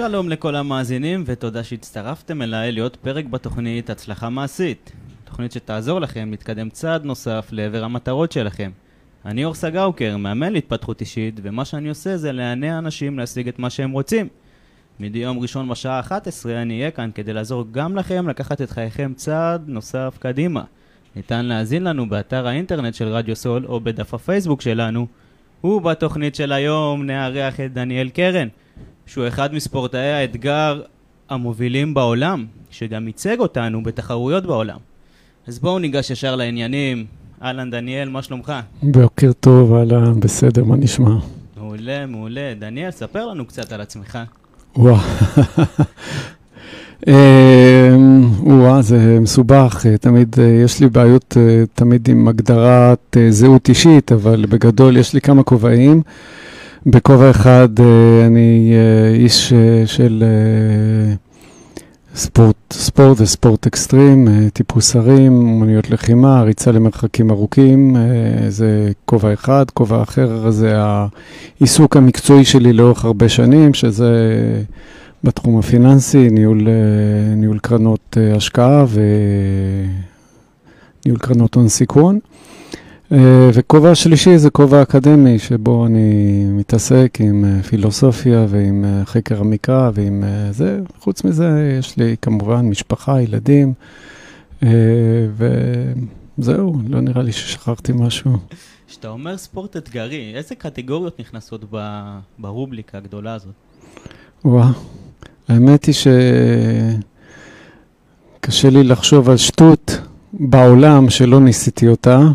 שלום לכל המאזינים ותודה שהצטרפתם אליי להיות פרק בתוכנית הצלחה מעשית. תוכנית שתעזור לכם להתקדם צעד נוסף לעבר המטרות שלכם. אני אור סגאוקר, מאמן להתפתחות אישית, ומה שאני עושה זה להנע אנשים להשיג את מה שהם רוצים. מדי יום ראשון בשעה 11 אני אהיה כאן כדי לעזור גם לכם לקחת את חייכם צעד נוסף קדימה. ניתן להאזין לנו באתר האינטרנט של רדיו סול או בדף הפייסבוק שלנו. ובתוכנית של היום נארח את דניאל קרן, שהוא אחד מספורטאי האתגר המובילים בעולם, שגם ייצג אותנו בתחרויות בעולם. אז בואו ניגש ישר לעניינים. אהלן דניאל, מה שלומך? בוקר טוב, אהלן, בסדר, מה נשמע? מעולה, מעולה. דניאל, ספר לנו קצת על עצמך. וואו. וואה, זה מסובך, תמיד אה, יש לי בעיות אה, תמיד עם הגדרת אה, זהות אישית, אבל בגדול יש לי כמה כובעים. בכובע אחד אני איש של ספורט, ספורט וספורט אקסטרים, טיפוס הרים, אומנויות לחימה, ריצה למרחקים ארוכים, זה כובע אחד. כובע אחר זה העיסוק המקצועי שלי לאורך הרבה שנים, שזה בתחום הפיננסי, ניהול, אה, ניהול קרנות אה, השקעה וניהול קרנות הון סיכון. אה, וכובע שלישי זה כובע אקדמי, שבו אני מתעסק עם פילוסופיה ועם חקר המקרא ועם זה. חוץ מזה, יש לי כמובן משפחה, ילדים, וזהו, לא נראה לי ששכחתי משהו. כשאתה אומר ספורט אתגרי, איזה קטגוריות נכנסות ברובליקה הגדולה הזאת? וואו. האמת היא שקשה לי לחשוב על שטות בעולם שלא ניסיתי אותה, אה,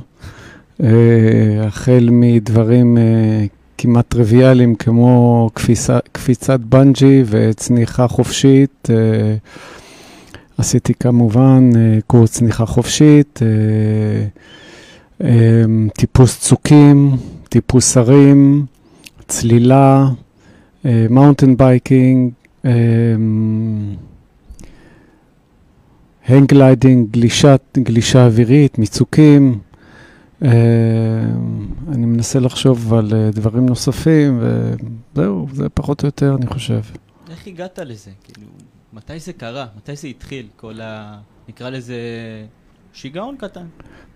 החל מדברים אה, כמעט טריוויאליים כמו קפיצת בנג'י וצניחה חופשית. אה, עשיתי כמובן קורס צניחה חופשית, טיפוס צוקים, טיפוס הרים, צלילה, mountain biking, hang gliding, גלישה אווירית, מצוקים. אמ, אני מנסה לחשוב על אה, דברים נוספים, וזהו, זה פחות או יותר, אני חושב. איך הגעת לזה? כאילו, מתי זה קרה? מתי זה התחיל? כל ה... נקרא לזה שיגעון קטן.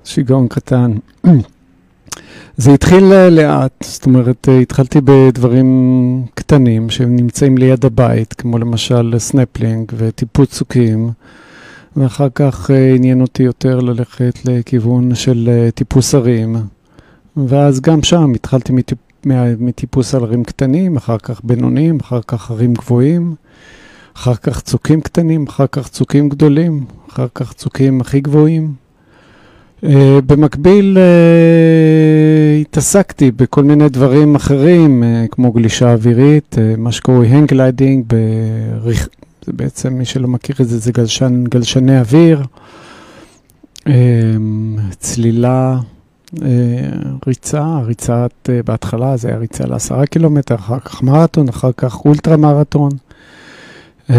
שיגעון קטן. זה התחיל אה, לאט, זאת אומרת, אה, התחלתי בדברים קטנים שהם נמצאים ליד הבית, כמו למשל סנפלינג וטיפוס צוקים, ואחר כך אה, עניין אותי יותר ללכת לכיוון של טיפוס הרים, ואז גם שם התחלתי מטיפ... מטיפוס על הרים קטנים, אחר כך בינוניים, אחר כך הרים גבוהים, אחר כך צוקים קטנים, אחר כך צוקים גדולים, אחר כך צוקים הכי גבוהים. Uh, במקביל uh, התעסקתי בכל מיני דברים אחרים, uh, כמו גלישה אווירית, uh, מה שקוראים hang gliding. זה בעצם, מי שלא מכיר את זה, זה גלשן, גלשני אוויר, uh, צלילה, uh, ריצה, ריצת, uh, בהתחלה זה היה ריצה לעשרה קילומטר, אחר כך מרתון, אחר כך אולטרה מרתון. Uh,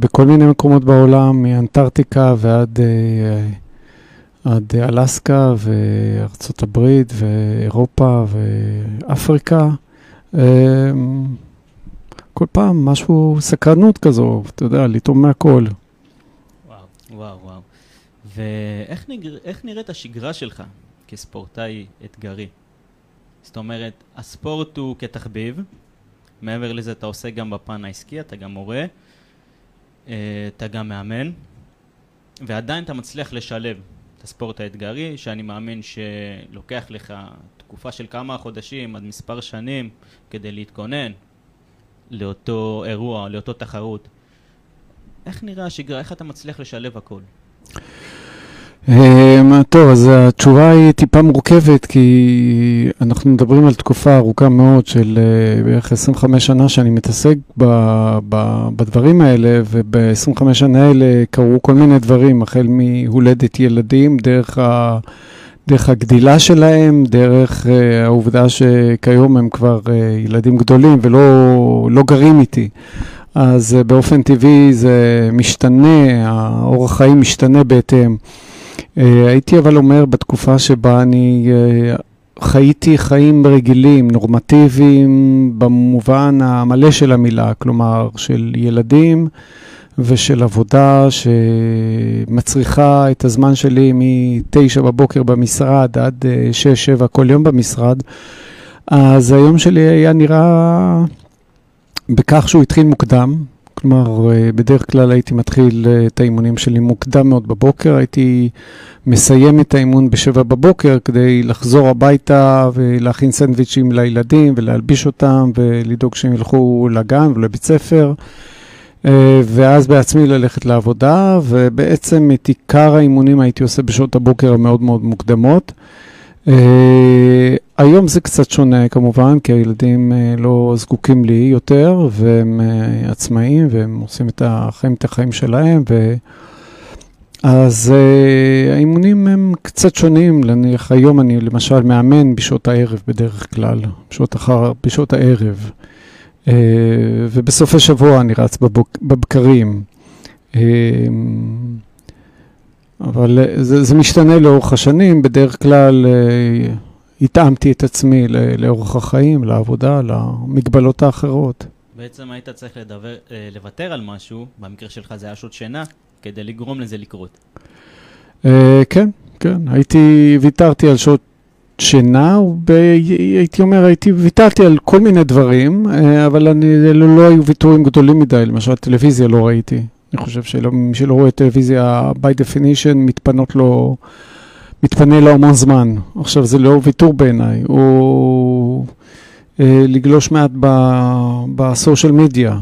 בכל מיני מקומות בעולם, מאנטארקטיקה ועד... עד אלסקה וארצות הברית ואירופה ואפריקה. כל פעם משהו, סקרנות כזו, אתה יודע, לטעום מהכל. וואו, וואו, וואו. ואיך נגר... נראית השגרה שלך כספורטאי אתגרי? זאת אומרת, הספורט הוא כתחביב, מעבר לזה אתה עושה גם בפן העסקי, אתה גם מורה, אה, אתה גם מאמן, ועדיין אתה מצליח לשלב את הספורט האתגרי, שאני מאמין שלוקח לך תקופה של כמה חודשים עד מספר שנים כדי להתכונן לאותו אירוע, לאותו תחרות. איך נראה השגרה? איך אתה מצליח לשלב הכל? אמ, טוב, אז התשובה היא טיפה מורכבת, כי אנחנו מדברים על תקופה ארוכה מאוד של אה, בערך 25 שנה שאני מתעסק ב, ב, בדברים האלה, וב-25 שנה האלה קרו כל מיני דברים, החל מהולדת ילדים, דרך, ה, דרך הגדילה שלהם, דרך uh, העובדה שכיום הם כבר uh, ילדים גדולים ולא לא גרים איתי. אז uh, באופן טבעי זה משתנה, האורח חיים משתנה בהתאם. אה, הייתי אבל אומר, בתקופה שבה אני חייתי חיים רגילים, נורמטיביים, במובן המלא של המילה, כלומר, של ילדים ושל עבודה שמצריכה את הזמן שלי מ-9 בבוקר במשרד עד 6-7 כל יום במשרד. אז היום שלי היה נראה בכך שהוא התחיל מוקדם, כלומר, בדרך כלל הייתי מתחיל את האימונים שלי מוקדם מאוד בבוקר, הייתי מסיים את האימון בשבע בבוקר כדי לחזור הביתה ולהכין סנדוויצ'ים לילדים ולהלביש אותם ולדאוג שהם ילכו לגן ולבית ספר. ואז בעצמי ללכת לעבודה, ובעצם את עיקר האימונים הייתי עושה בשעות הבוקר המאוד מאוד מוקדמות. היום זה קצת שונה כמובן, כי הילדים לא זקוקים לי יותר, והם עצמאים, והם עושים את החיים, את החיים שלהם, ו... אז האימונים הם קצת שונים, נניח היום אני למשל מאמן בשעות הערב בדרך כלל, בשעות, אחר, בשעות הערב, ובסופי שבוע אני רץ בבוק, בבקרים. אבל זה, זה משתנה לאורך השנים, בדרך כלל התאמתי את עצמי לאורך החיים, לעבודה, למגבלות האחרות. בעצם היית צריך לדבר, לוותר על משהו, במקרה שלך זה היה שעות שינה, כדי לגרום לזה לקרות. כן, כן, הייתי, ויתרתי על שעות שינה, והייתי אומר, הייתי, ויתרתי על כל מיני דברים, אבל אני, לא, לא היו ויתורים גדולים מדי, למשל טלוויזיה לא ראיתי. אני חושב שמי שלא רואה טלוויזיה, by definition, מתפנות לו, מתפנה לו המון זמן. עכשיו, זה לא ויתור בעיניי, הוא אה, לגלוש מעט בסושיאל מדיה.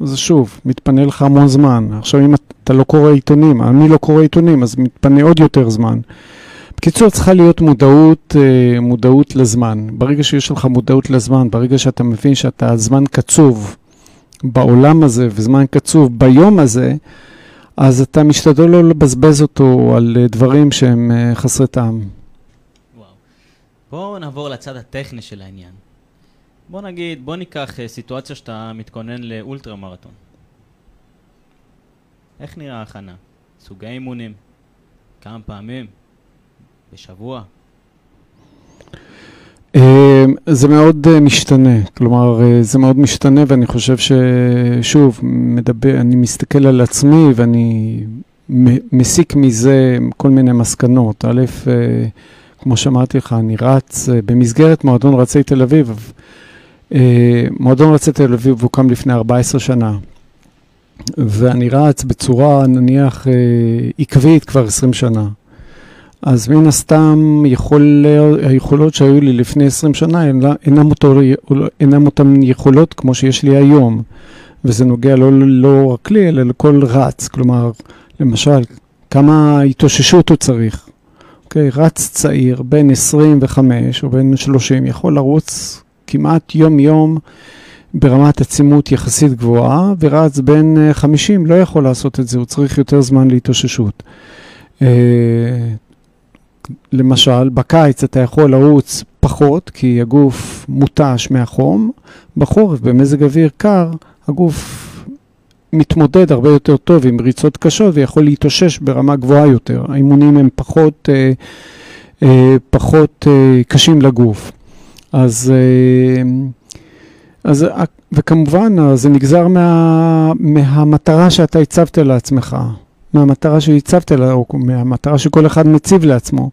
זה שוב, מתפנה לך המון זמן. עכשיו, אם אתה לא קורא עיתונים, אני לא קורא עיתונים, אז מתפנה עוד יותר זמן. בקיצור, צריכה להיות מודעות, מודעות לזמן. ברגע שיש לך מודעות לזמן, ברגע שאתה מבין שאתה זמן קצוב בעולם הזה וזמן קצוב ביום הזה, אז אתה משתדל לא לבזבז אותו על דברים שהם חסרי טעם. וואו. בואו נעבור לצד הטכני של העניין. בוא נגיד, בוא ניקח סיטואציה שאתה מתכונן לאולטרה מרתון. איך נראה ההכנה? סוגי אימונים? כמה פעמים? בשבוע? זה מאוד משתנה, כלומר זה מאוד משתנה ואני חושב ששוב, מדבר, אני מסתכל על עצמי ואני מסיק מזה כל מיני מסקנות. א', כמו שאמרתי לך, אני רץ במסגרת מועדון רצי תל אביב. מועדון רצי תל אביב הוקם לפני 14 שנה, ואני רץ בצורה נניח עקבית כבר 20 שנה. אז מן הסתם יכול, היכולות שהיו לי לפני 20 שנה אינם, אותו, אינם אותן יכולות כמו שיש לי היום. וזה נוגע לא, לא רק לי, אלא לכל רץ. כלומר, למשל, כמה התאוששות הוא צריך. אוקיי, רץ צעיר, בן 25 או בן 30, יכול לרוץ כמעט יום-יום ברמת עצימות יחסית גבוהה, ורץ בן 50 לא יכול לעשות את זה, הוא צריך יותר זמן להתאוששות. למשל, בקיץ אתה יכול לרוץ פחות, כי הגוף מותש מהחום. בחורף, במזג אוויר קר, הגוף מתמודד הרבה יותר טוב עם ריצות קשות ויכול להתאושש ברמה גבוהה יותר. האימונים הם פחות, אה, אה, פחות אה, קשים לגוף. אז, אה, אז, וכמובן, זה נגזר מה, מהמטרה שאתה הצבת לעצמך. מהמטרה שהצבת לה, או מהמטרה שכל אחד מציב לעצמו.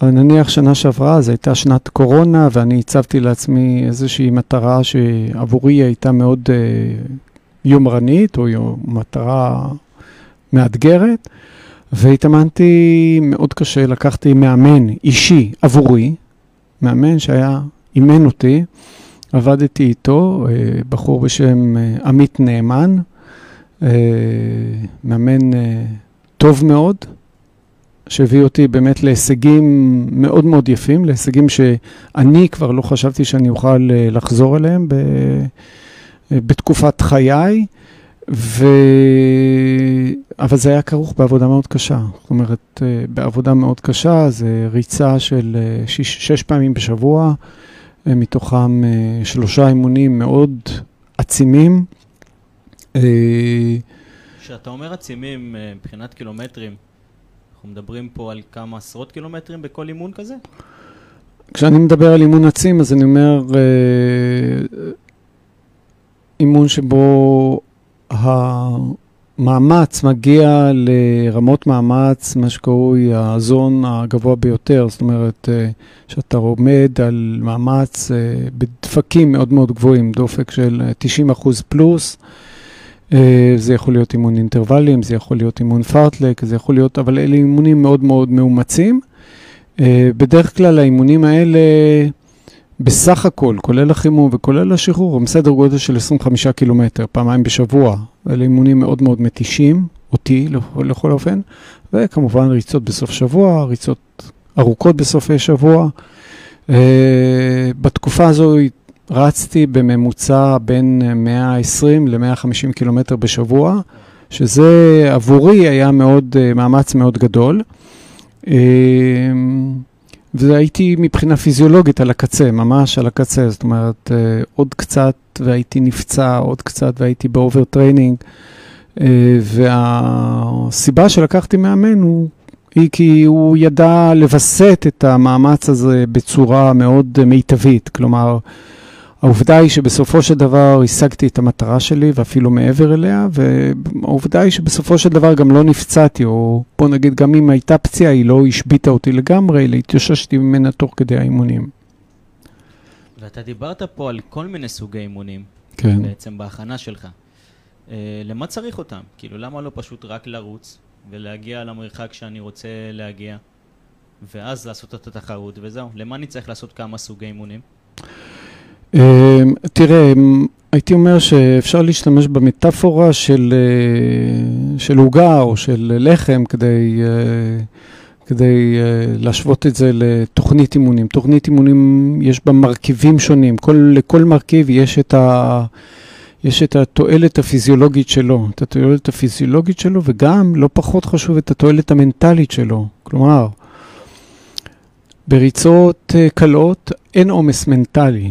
אבל נניח שנה שעברה, זו הייתה שנת קורונה, ואני הצבתי לעצמי איזושהי מטרה שעבורי הייתה מאוד uh, יומרנית, או מטרה מאתגרת, והתאמנתי מאוד קשה, לקחתי מאמן אישי עבורי, מאמן שהיה, אימן אותי, עבדתי איתו, uh, בחור בשם uh, עמית נאמן, מאמן טוב מאוד, שהביא אותי באמת להישגים מאוד מאוד יפים, להישגים שאני כבר לא חשבתי שאני אוכל לחזור אליהם ב... בתקופת חיי, ו... אבל זה היה כרוך בעבודה מאוד קשה. זאת אומרת, בעבודה מאוד קשה, זה ריצה של שש, שש פעמים בשבוע, מתוכם שלושה אימונים מאוד עצימים. כשאתה אומר עצימים מבחינת קילומטרים, אנחנו מדברים פה על כמה עשרות קילומטרים בכל אימון כזה? כשאני מדבר על אימון עצים, אז אני אומר אה, אימון שבו המאמץ מגיע לרמות מאמץ, מה שקרוי הזון הגבוה ביותר, זאת אומרת אה, שאתה עומד על מאמץ אה, בדפקים מאוד מאוד גבוהים, דופק של 90 אחוז פלוס. זה יכול להיות אימון אינטרוולים, זה יכול להיות אימון פארטלק, זה יכול להיות, אבל אלה אימונים מאוד מאוד מאומצים. בדרך כלל האימונים האלה, בסך הכל, כולל החימום וכולל השחרור, הם סדר גודל של 25 קילומטר, פעמיים בשבוע. אלה אימונים מאוד מאוד מתישים, אותי לכל אופן, וכמובן ריצות בסוף שבוע, ריצות ארוכות בסופי שבוע. בתקופה הזו רצתי בממוצע בין 120 ל-150 קילומטר בשבוע, שזה עבורי היה מאוד, מאמץ מאוד גדול. והייתי מבחינה פיזיולוגית על הקצה, ממש על הקצה, זאת אומרת, עוד קצת והייתי נפצע, עוד קצת והייתי ב overtraining. והסיבה שלקחתי מאמן הוא, היא כי הוא ידע לווסת את המאמץ הזה בצורה מאוד מיטבית. כלומר, העובדה היא שבסופו של דבר השגתי את המטרה שלי ואפילו מעבר אליה, והעובדה היא שבסופו של דבר גם לא נפצעתי, או בוא נגיד, גם אם הייתה פציעה, היא לא השביתה אותי לגמרי, אלא התייששתי ממנה תוך כדי האימונים. ואתה דיברת פה על כל מיני סוגי אימונים, כן. בעצם בהכנה שלך. אה, למה צריך אותם? כאילו, למה לא פשוט רק לרוץ ולהגיע למרחק שאני רוצה להגיע, ואז לעשות את התחרות וזהו? למה אני צריך לעשות כמה סוגי אימונים? תראה, הייתי אומר שאפשר להשתמש במטאפורה של, של עוגה או של לחם כדי, כדי להשוות את זה לתוכנית אימונים. תוכנית אימונים יש בה מרכיבים שונים, כל, לכל מרכיב יש את, ה, יש את התועלת הפיזיולוגית שלו, את התועלת הפיזיולוגית שלו וגם, לא פחות חשוב, את התועלת המנטלית שלו. כלומר, בריצות קלות אין עומס מנטלי.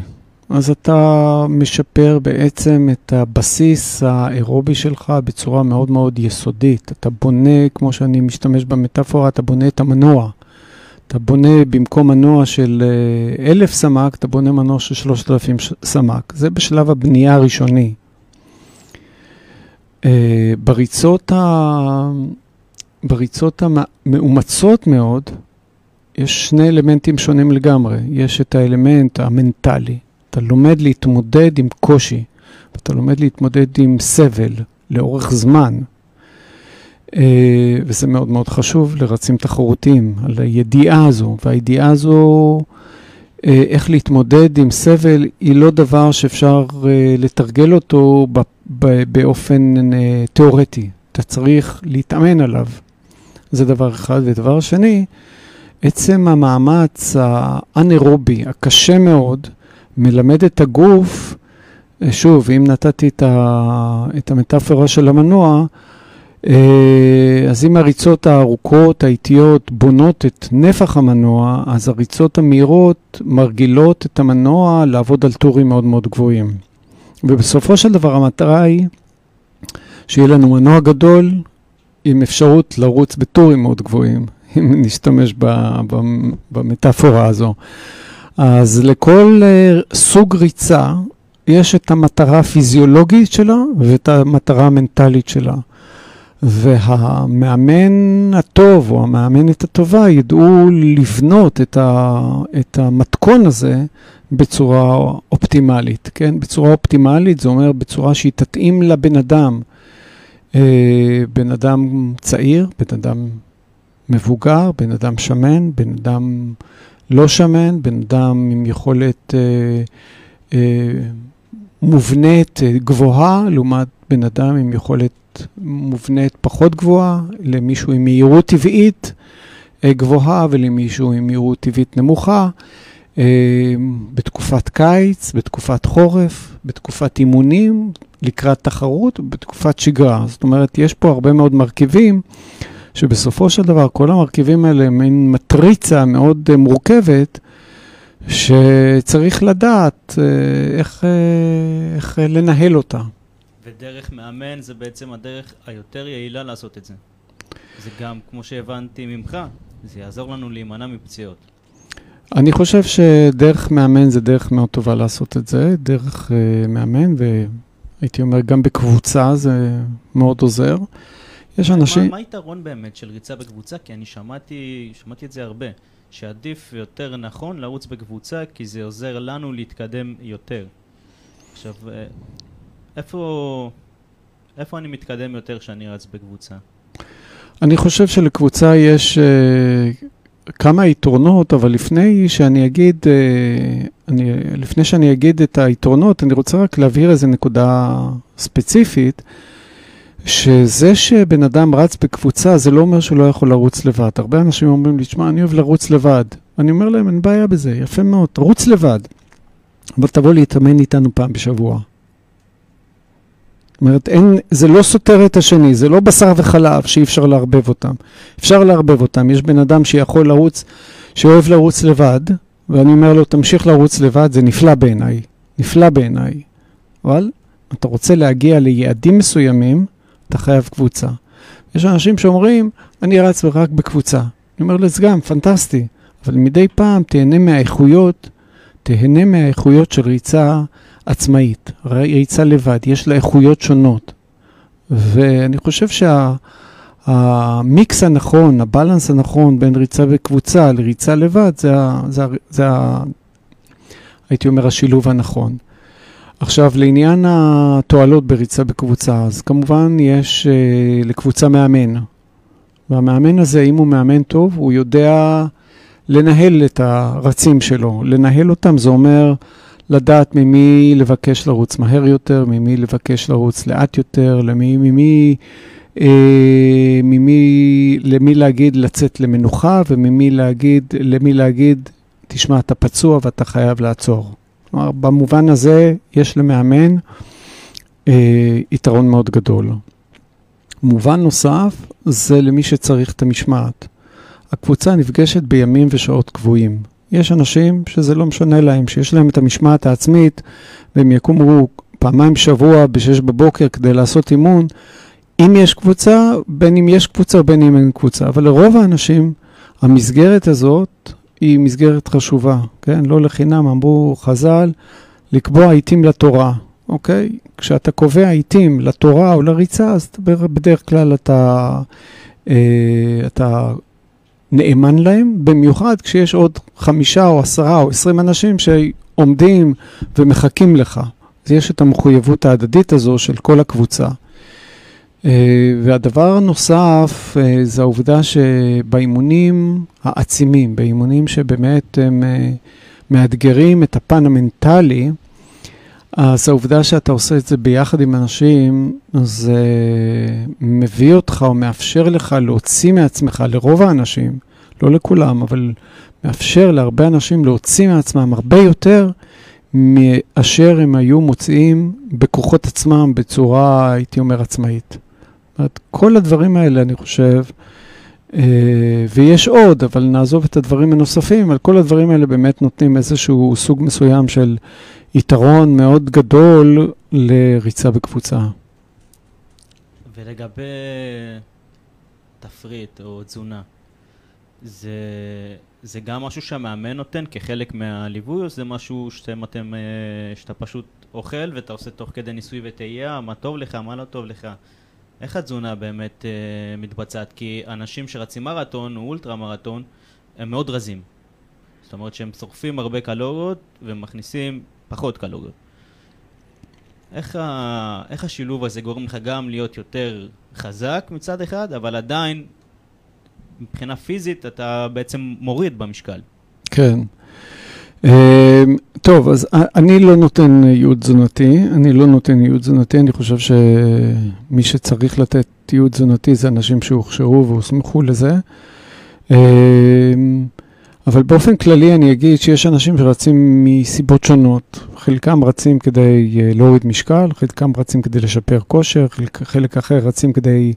אז אתה משפר בעצם את הבסיס האירובי שלך בצורה מאוד מאוד יסודית. אתה בונה, כמו שאני משתמש במטאפורה, אתה בונה את המנוע. אתה בונה במקום מנוע של אלף סמ"ק, אתה בונה מנוע של שלושת אלפים סמ"ק. זה בשלב הבנייה הראשוני. בריצות, ה... בריצות המאומצות מאוד, יש שני אלמנטים שונים לגמרי. יש את האלמנט המנטלי. אתה לומד להתמודד עם קושי, אתה לומד להתמודד עם סבל לאורך זמן, וזה מאוד מאוד חשוב לרצים תחרותיים, על הידיעה הזו, והידיעה הזו, איך להתמודד עם סבל, היא לא דבר שאפשר לתרגל אותו באופן תיאורטי, אתה צריך להתאמן עליו. זה דבר אחד. ודבר שני, עצם המאמץ האנאירובי, הקשה מאוד, מלמד את הגוף, שוב, אם נתתי את, ה, את המטאפורה של המנוע, אז אם הריצות הארוכות, האיטיות, בונות את נפח המנוע, אז הריצות המהירות מרגילות את המנוע לעבוד על טורים מאוד מאוד גבוהים. ובסופו של דבר המטרה היא שיהיה לנו מנוע גדול עם אפשרות לרוץ בטורים מאוד גבוהים, אם נשתמש במטאפורה הזו. אז לכל uh, סוג ריצה יש את המטרה הפיזיולוגית שלה ואת המטרה המנטלית שלה. והמאמן הטוב או המאמנת הטובה ידעו לבנות את, ה, את המתכון הזה בצורה אופטימלית, כן? בצורה אופטימלית זה אומר בצורה שהיא תתאים לבן אדם. אה, בן אדם צעיר, בן אדם מבוגר, בן אדם שמן, בן אדם לא שמן, בן אדם עם יכולת אה, אה, מובנית אה, גבוהה, לעומת בן אדם עם יכולת מובנית פחות גבוהה, למישהו עם מהירות טבעית אה, גבוהה ולמישהו עם מהירות טבעית נמוכה. אה, בתקופת קיץ, בתקופת חורף, בתקופת אימונים, לקראת תחרות, בתקופת שגרה. זאת אומרת, יש פה הרבה מאוד מרכיבים שבסופו של דבר כל המרכיבים האלה הם מין מטריצה מאוד מורכבת, שצריך לדעת איך, איך לנהל אותה. ודרך מאמן זה בעצם הדרך היותר יעילה לעשות את זה. זה גם, כמו שהבנתי ממך, זה יעזור לנו להימנע מפציעות. אני חושב שדרך מאמן זה דרך מאוד טובה לעשות את זה, דרך uh, מאמן, והייתי אומר גם בקבוצה זה מאוד עוזר. יש אנשים... מה, היתרון באמת של ריצה בקבוצה? כי אני שמעתי, שמעתי את זה הרבה, שעדיף יותר נכון לרוץ בקבוצה, כי זה עוזר לנו להתקדם יותר. עכשיו, אה, איפה, איפה אני מתקדם יותר כשאני רץ בקבוצה? אני חושב שלקבוצה יש uh, כמה יתרונות, אבל לפני שאני אגיד, uh, אני, לפני שאני אגיד את היתרונות, אני רוצה רק להבהיר איזו נקודה ספציפית. שזה שבן אדם רץ בקבוצה, זה לא אומר שהוא לא יכול לרוץ לבד. הרבה אנשים אומרים לי, תשמע, אני אוהב לרוץ לבד. אני אומר להם, אין בעיה בזה, יפה מאוד, רוץ לבד. אבל תבוא להתאמן איתנו פעם בשבוע. זאת אומרת, אין, זה לא סותר את השני, זה לא בשר וחלב שאי אפשר לערבב אותם. אפשר לערבב אותם. יש בן אדם שיכול לרוץ, שאוהב לרוץ לבד, ואני אומר לו, תמשיך לרוץ לבד, זה נפלא בעיניי. נפלא בעיניי. אבל אתה רוצה להגיע ליעדים מסוימים, אתה חייב קבוצה. יש אנשים שאומרים, אני רץ רק בקבוצה. אני אומר גם, פנטסטי, אבל מדי פעם תהנה מהאיכויות, תהנה מהאיכויות של ריצה עצמאית, ריצה לבד, יש לה איכויות שונות. ואני חושב שהמיקס שה, הנכון, הבלנס הנכון בין ריצה בקבוצה לריצה לבד, זה, זה, זה, זה הייתי אומר, השילוב הנכון. עכשיו, לעניין התועלות בריצה בקבוצה, אז כמובן יש uh, לקבוצה מאמן. והמאמן הזה, אם הוא מאמן טוב, הוא יודע לנהל את הרצים שלו. לנהל אותם זה אומר לדעת ממי לבקש לרוץ מהר יותר, ממי לבקש לרוץ לאט יותר, למי, ממי, אה, ממי, למי להגיד לצאת למנוחה וממי להגיד, למי להגיד, תשמע, אתה פצוע ואתה חייב לעצור. כלומר, במובן הזה יש למאמן אה, יתרון מאוד גדול. מובן נוסף זה למי שצריך את המשמעת. הקבוצה נפגשת בימים ושעות קבועים. יש אנשים שזה לא משנה להם, שיש להם את המשמעת העצמית והם יקומו פעמיים בשבוע ב-6 בבוקר כדי לעשות אימון. אם יש קבוצה, בין אם יש קבוצה ובין אם אין קבוצה. אבל לרוב האנשים, המסגרת הזאת היא מסגרת חשובה, כן? לא לחינם אמרו חז"ל, לקבוע עיתים לתורה, אוקיי? כשאתה קובע עיתים לתורה או לריצה, אז בדרך כלל אתה, אה, אתה נאמן להם, במיוחד כשיש עוד חמישה או עשרה או עשרים אנשים שעומדים ומחכים לך. אז יש את המחויבות ההדדית הזו של כל הקבוצה. אה, והדבר הנוסף אה, זה העובדה שבאימונים העצימים, באימונים שבאמת הם אה, מאתגרים את הפן המנטלי, אז העובדה שאתה עושה את זה ביחד עם אנשים, זה מביא אותך או מאפשר לך להוציא מעצמך, לרוב האנשים, לא לכולם, אבל מאפשר להרבה אנשים להוציא מעצמם הרבה יותר מאשר הם היו מוציאים בכוחות עצמם בצורה, הייתי אומר, עצמאית. אומרת, כל הדברים האלה, אני חושב, אה, ויש עוד, אבל נעזוב את הדברים הנוספים, אבל כל הדברים האלה באמת נותנים איזשהו סוג מסוים של יתרון מאוד גדול לריצה בקבוצה. ולגבי תפריט או תזונה, זה, זה גם משהו שהמאמן נותן כחלק מהליווי, או זה משהו שאתם, אתם, אה, שאתה פשוט אוכל ואתה עושה תוך כדי ניסוי וטעייה, מה טוב לך, מה לא טוב לך? איך התזונה באמת אה, מתבצעת? כי אנשים שרצים מרתון או אולטרה מרתון הם מאוד רזים. זאת אומרת שהם שורפים הרבה קלוריות ומכניסים פחות קלוריות. איך, ה... איך השילוב הזה גורם לך גם להיות יותר חזק מצד אחד, אבל עדיין מבחינה פיזית אתה בעצם מוריד במשקל. כן. אמ, טוב, אז אני לא נותן ייעוד תזונתי, אני לא נותן ייעוד תזונתי, אני חושב שמי שצריך לתת ייעוד תזונתי זה אנשים שהוכשרו והוסמכו לזה. אמ, אבל באופן כללי אני אגיד שיש אנשים שרצים מסיבות שונות. חלקם רצים כדי אה, להוריד משקל, חלקם רצים כדי לשפר כושר, חלק אחר רצים כדי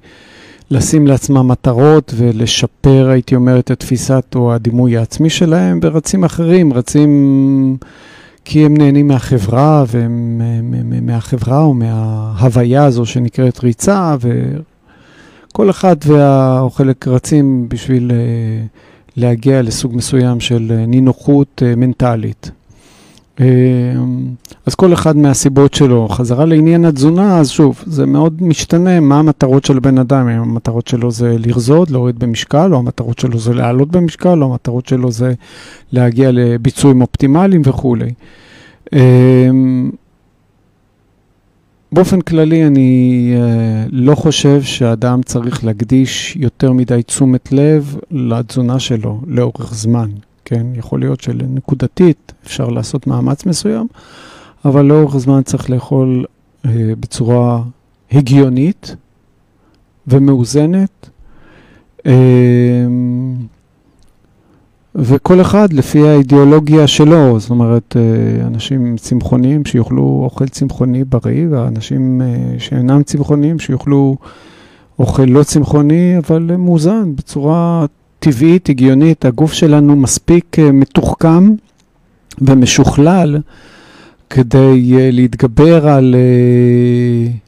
לשים לעצמם מטרות ולשפר, הייתי אומר, את התפיסת או הדימוי העצמי שלהם, ורצים אחרים, רצים כי הם נהנים מהחברה, והם מהחברה או מההוויה הזו שנקראת ריצה, וכל אחד וה... או חלק רצים בשביל אה, להגיע לסוג מסוים של נינוחות מנטלית. אז כל אחד מהסיבות שלו. חזרה לעניין התזונה, אז שוב, זה מאוד משתנה מה המטרות של הבן אדם, אם המטרות שלו זה לרזות, להוריד במשקל, או המטרות שלו זה לעלות במשקל, או המטרות שלו זה להגיע לביצועים אופטימליים וכולי. באופן כללי, אני uh, לא חושב שאדם צריך להקדיש יותר מדי תשומת לב לתזונה שלו לאורך זמן. כן, יכול להיות שלנקודתית אפשר לעשות מאמץ מסוים, אבל לאורך זמן צריך לאכול uh, בצורה הגיונית ומאוזנת. Uh, וכל אחד לפי האידיאולוגיה שלו, זאת אומרת, אה, אנשים צמחוניים שיאכלו אוכל צמחוני בריא, ואנשים אה, שאינם צמחוניים שיאכלו אוכל לא צמחוני, אבל מאוזן, בצורה טבעית, הגיונית. הגוף שלנו מספיק אה, מתוחכם ומשוכלל כדי להתגבר על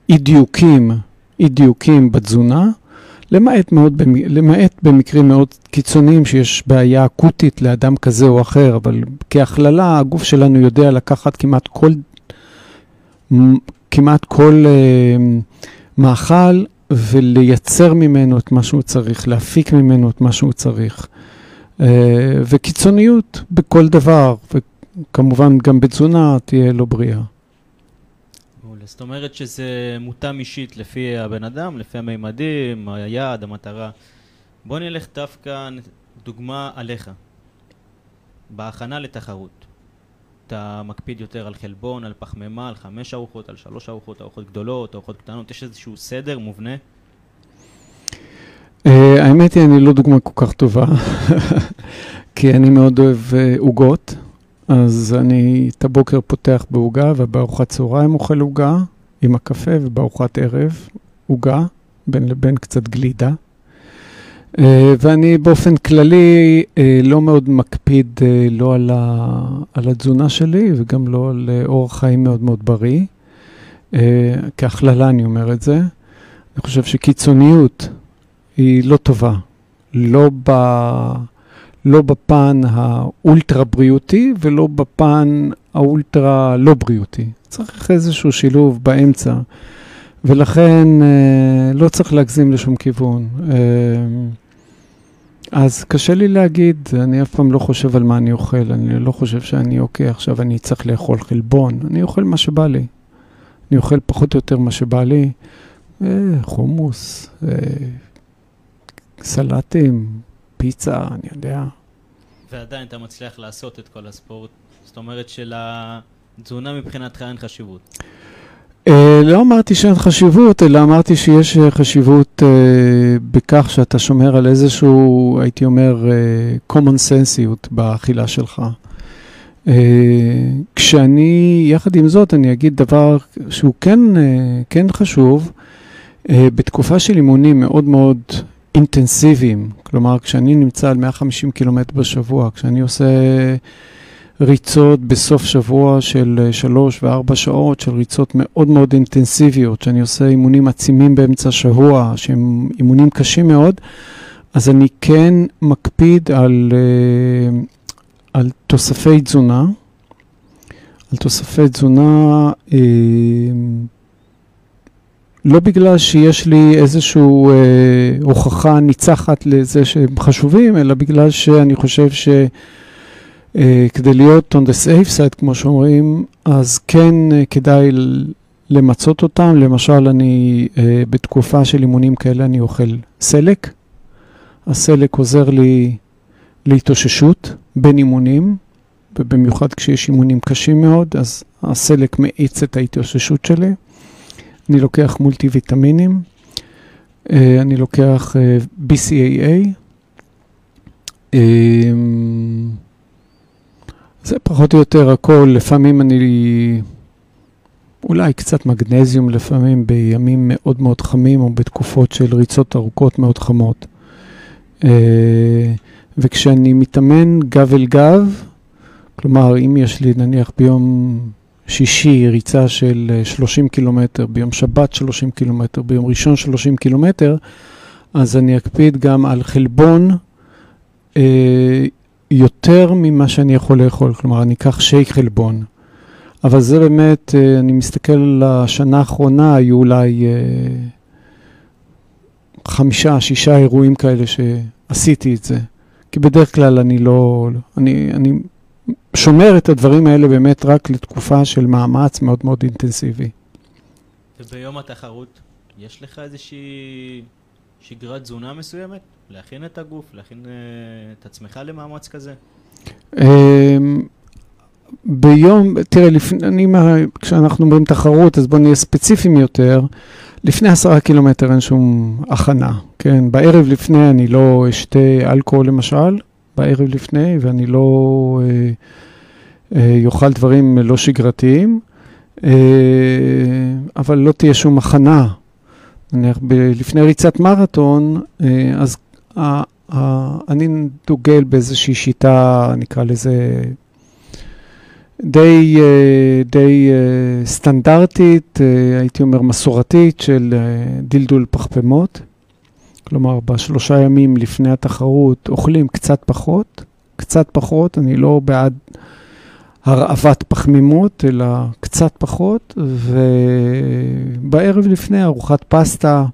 אי דיוקים, אי דיוקים בתזונה. למעט, מאוד, למעט במקרים מאוד קיצוניים שיש בעיה אקוטית לאדם כזה או אחר, אבל כהכללה הגוף שלנו יודע לקחת כמעט כל, כמעט כל מאכל ולייצר ממנו את מה שהוא צריך, להפיק ממנו את מה שהוא צריך. Uh, וקיצוניות בכל דבר, וכמובן גם בתזונה תהיה לו בריאה. זאת אומרת שזה מותאם אישית לפי הבן אדם, לפי המימדים, היעד, המטרה. בוא נלך דווקא דוגמה עליך. בהכנה לתחרות. אתה מקפיד יותר על חלבון, על פחמימה, על חמש ארוחות, על שלוש ארוחות, ארוחות גדולות, ארוחות קטנות, יש איזשהו סדר מובנה? אה, האמת היא, אני לא דוגמה כל כך טובה, כי אני מאוד אוהב אה, עוגות. אז אני את הבוקר פותח בעוגה, ובארוחת צהריים אוכל עוגה עם הקפה, ובארוחת ערב עוגה, בין לבין קצת גלידה. Uh, ואני באופן כללי uh, לא מאוד מקפיד uh, לא על, ה, על התזונה שלי וגם לא על אורח חיים מאוד מאוד בריא. כהכללה אני אומר את זה. אני חושב שקיצוניות היא לא טובה. לא ב... לא בפן האולטרה בריאותי ולא בפן האולטרה לא בריאותי. צריך איזשהו שילוב באמצע, ולכן לא צריך להגזים לשום כיוון. אז קשה לי להגיד, אני אף פעם לא חושב על מה אני אוכל, אני לא חושב שאני, אוקיי, עכשיו אני צריך לאכול חלבון, אני אוכל מה שבא לי. אני אוכל פחות או יותר מה שבא לי, אה, חומוס, אה, סלטים, פיצה, אני יודע. ועדיין אתה מצליח לעשות את כל הספורט. זאת אומרת שלתזונה מבחינתך אין חשיבות. Uh, לא אמרתי שאין חשיבות, אלא אמרתי שיש אה, חשיבות uh, בכך שאתה שומר על איזשהו, הייתי אומר, uh, common senseיות באכילה שלך. Uh, כשאני, יחד עם זאת, אני אגיד דבר שהוא כן, uh, כן חשוב, uh, בתקופה של אימונים מאוד מאוד אינטנסיביים, כלומר כשאני נמצא על 150 קילומטר בשבוע, כשאני עושה ריצות בסוף שבוע של 3 ו-4 שעות, של ריצות מאוד מאוד אינטנסיביות, כשאני עושה אימונים עצימים באמצע השבוע, שהם אימונים קשים מאוד, אז אני כן מקפיד על, אה, על תוספי תזונה, על תוספי תזונה אה, לא בגלל שיש לי איזושהי אה, הוכחה ניצחת לזה שהם חשובים, אלא בגלל שאני חושב שכדי אה, להיות on the safe side, כמו שאומרים, אז כן אה, כדאי למצות אותם. למשל, אני אה, בתקופה של אימונים כאלה אני אוכל סלק. הסלק עוזר לי להתאוששות בין אימונים, ובמיוחד כשיש אימונים קשים מאוד, אז הסלק מאיץ את ההתאוששות שלי. אני לוקח מולטי ויטמינים, אה, אני לוקח אה, BCAA, אה, זה פחות או יותר הכל, לפעמים אני, אולי קצת מגנזיום לפעמים בימים מאוד מאוד חמים או בתקופות של ריצות ארוכות מאוד חמות. וכשאני מתאמן גב אל גב, כלומר אם יש לי נניח ביום שישי ריצה של 30 אה, קילומטר, ביום שבת 30 קילומטר, ביום ראשון 30 קילומטר, אז אני אקפיד גם על חלבון אה, יותר ממה שאני יכול לאכול, כלומר, אני אקח שייק חלבון. אבל זה באמת, אה, אני מסתכל על השנה האחרונה, היו אולי אה, חמישה, שישה אירועים כאלה שעשיתי את זה. כי בדרך כלל אני לא, אני, אני שומר את הדברים האלה באמת רק לתקופה של מאמץ מאוד מאוד אינטנסיבי. וביום התחרות, יש לך איזושהי שגרת תזונה מסוימת? להכין את הגוף, להכין uh, את עצמך למאמץ כזה? אמ, ביום, תראה, לפני, אני, כשאנחנו אומרים תחרות, אז בואו נהיה ספציפיים יותר. לפני עשרה קילומטר אין שום הכנה, כן? בערב לפני אני לא אשתה אלכוהול למשל, בערב לפני, ואני לא אה, אה, יאכל דברים לא שגרתיים, אה, אבל לא תהיה שום הכנה. נניח, לפני ריצת מרתון, אה, אז אני דוגל באיזושהי שיטה, נקרא לזה די, אה, די אה, סטנדרטית, הייתי אומר מסורתית, של דלדול פחפמות. כלומר, בשלושה ימים לפני התחרות אוכלים קצת פחות, קצת פחות, אני לא בעד הרעבת פחמימות, אלא קצת פחות, ובערב לפני ארוחת פסטה,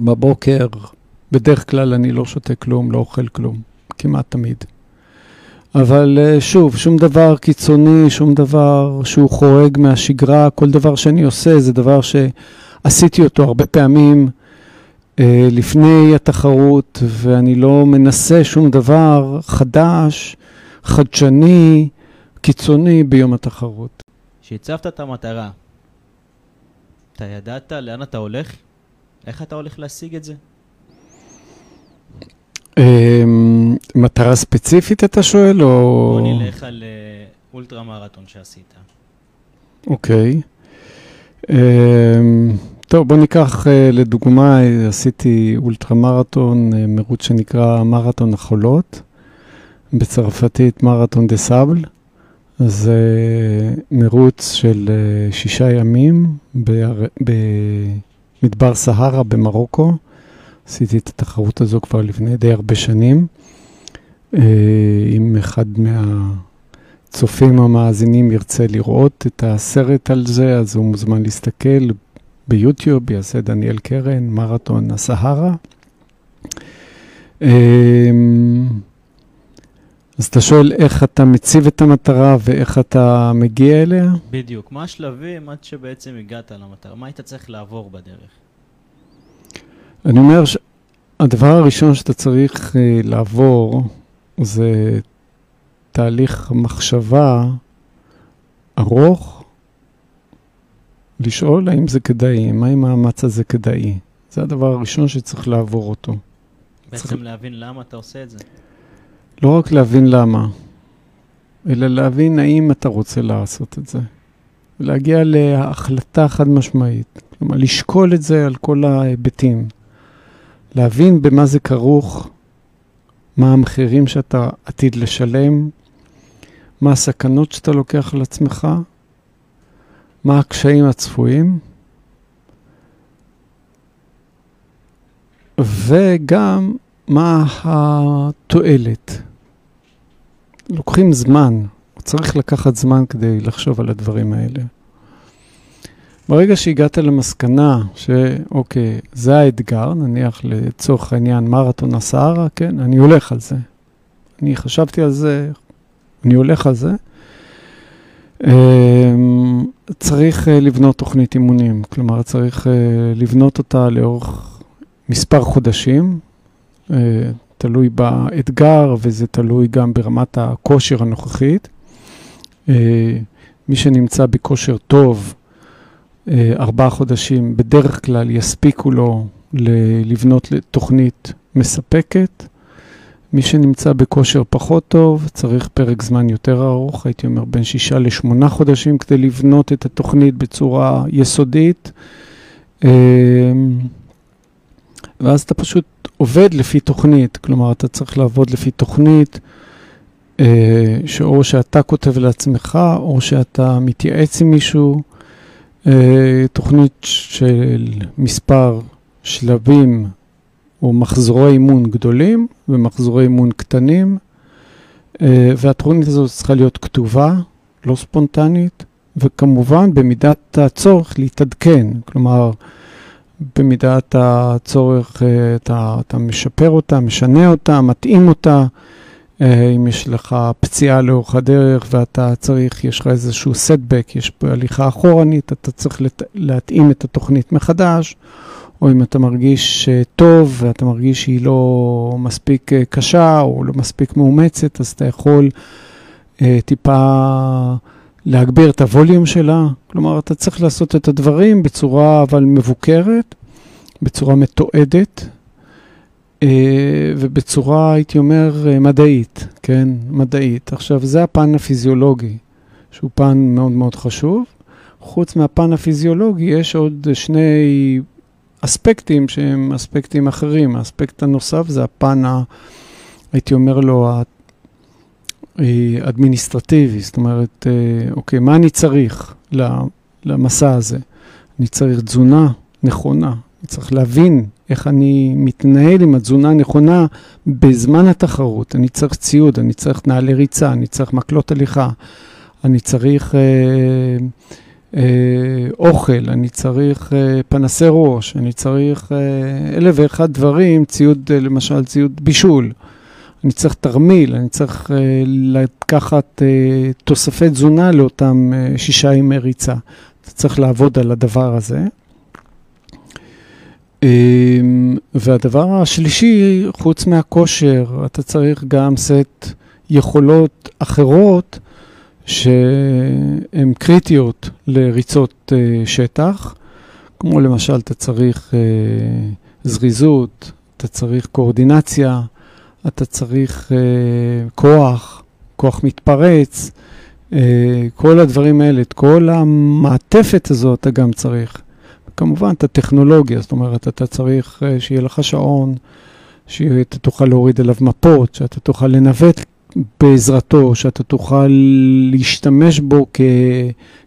בבוקר, בדרך כלל אני לא שותה כלום, לא אוכל כלום, כמעט תמיד. אבל אה, שוב, שום דבר קיצוני, שום דבר שהוא חורג מהשגרה, כל דבר שאני עושה זה דבר שעשיתי אותו הרבה פעמים אה, לפני התחרות, ואני לא מנסה שום דבר חדש, חדשני, קיצוני ביום התחרות. כשהצבת את המטרה, אתה ידעת לאן אתה הולך? איך אתה הולך להשיג את זה? אמ, מטרה ספציפית אתה שואל, או... בוא נלך על אה, אולטרה מרתון שעשית. אוקיי. אמ, טוב, בוא ניקח אה, לדוגמה, עשיתי אולטרה מרתון, אה, מרוץ שנקרא מרתון החולות, בצרפתית מרתון דה סאבל. זה מרוץ של שישה ימים במדבר סהרה במרוקו. עשיתי את התחרות הזו כבר לפני די הרבה שנים. אם אחד מהצופים המאזינים ירצה לראות את הסרט על זה, אז הוא מוזמן להסתכל ביוטיוב, יעשה דניאל קרן, מרתון הסהרה. אז אתה שואל איך אתה מציב את המטרה ואיך אתה מגיע אליה? בדיוק. מה השלבים עד שבעצם הגעת למטרה? מה היית צריך לעבור בדרך? אני אומר שהדבר הראשון שאתה צריך uh, לעבור זה תהליך מחשבה ארוך, לשאול האם זה כדאי, מה אם המאמץ הזה כדאי. זה הדבר הראשון שצריך לעבור אותו. בעצם צריך... להבין למה אתה עושה את זה. לא רק להבין למה, אלא להבין האם אתה רוצה לעשות את זה. להגיע להחלטה חד משמעית. כלומר, לשקול את זה על כל ההיבטים. להבין במה זה כרוך, מה המחירים שאתה עתיד לשלם, מה הסכנות שאתה לוקח על עצמך, מה הקשיים הצפויים, וגם מה התועלת. לוקחים זמן, צריך לקחת זמן כדי לחשוב על הדברים האלה. ברגע שהגעת למסקנה שאוקיי, זה האתגר, נניח לצורך העניין מרתון הסהרה, כן, אני הולך על זה. אני חשבתי על זה, אני הולך על זה. אמ, צריך אה, לבנות תוכנית אימונים, כלומר צריך אה, לבנות אותה לאורך מספר חודשים, תלוי באתגר וזה תלוי גם ברמת הכושר הנוכחית. מי שנמצא בכושר טוב, אה, ארבעה חודשים בדרך כלל יספיקו לו לבנות תוכנית מספקת. מי שנמצא בכושר פחות טוב, צריך פרק זמן יותר ארוך, הייתי אומר בין שישה לשמונה חודשים כדי לבנות את התוכנית בצורה יסודית. אה, ואז אתה פשוט עובד לפי תוכנית, כלומר אתה צריך לעבוד לפי תוכנית, אה, שאו שאתה כותב לעצמך, או שאתה מתייעץ עם מישהו. אה, תוכנית של מספר שלבים או מחזורי אימון גדולים ומחזורי אימון קטנים, אה, והתוכנית הזו צריכה להיות כתובה, לא ספונטנית, וכמובן במידת הצורך להתעדכן, כלומר, במידת הצורך אה, אתה, אתה משפר אותה, משנה אותה, מתאים אותה. אה, אם יש לך פציעה לאורך הדרך ואתה צריך, יש לך איזשהו סטבק, יש פה הליכה אחורנית, אתה צריך לת... להתאים את התוכנית מחדש, או אם אתה מרגיש אה, טוב ואתה מרגיש שהיא לא מספיק קשה או לא מספיק מאומצת, אז אתה יכול טיפה להגביר את הווליום שלה. כלומר, אתה צריך לעשות את הדברים בצורה אבל מבוקרת, בצורה מתועדת, אה, ובצורה, הייתי אומר, אה, מדעית, כן? מדעית. עכשיו, זה הפן הפיזיולוגי, שהוא פן מאוד מאוד חשוב. חוץ מהפן הפיזיולוגי, יש עוד שני אספקטים שהם אספקטים אחרים. האספקט הנוסף זה הפן, ה, הייתי אומר לו, אדמיניסטרטיבי, זאת אומרת, אה, אוקיי, מה אני צריך למסע הזה? אני צריך תזונה נכונה, אני צריך להבין איך אני מתנהל עם התזונה הנכונה בזמן התחרות. אני צריך ציוד, אני צריך נעלי ריצה, אני צריך מקלות הליכה, אני צריך אה, אה, אוכל, אני צריך אה, פנסי ראש, אני צריך אה, אלף ואחד דברים, ציוד, אה, למשל ציוד בישול. אני צריך תרמיל, אני צריך uh, לקחת uh, תוספי תזונה לאותם uh, שישה ימי ריצה. אתה צריך לעבוד על הדבר הזה. Um, והדבר השלישי, חוץ מהכושר, אתה צריך גם סט יכולות אחרות שהן קריטיות לריצות שטח, כמו למשל, אתה צריך זריזות, אתה צריך קואורדינציה, אתה צריך uh, כוח, כוח מתפרץ, uh, כל הדברים האלה, את כל המעטפת הזו אתה גם צריך. כמובן, את הטכנולוגיה, זאת אומרת, אתה צריך uh, שיהיה לך שעון, שאתה תוכל להוריד אליו מפות, שאתה תוכל לנווט בעזרתו, שאתה תוכל להשתמש בו כ...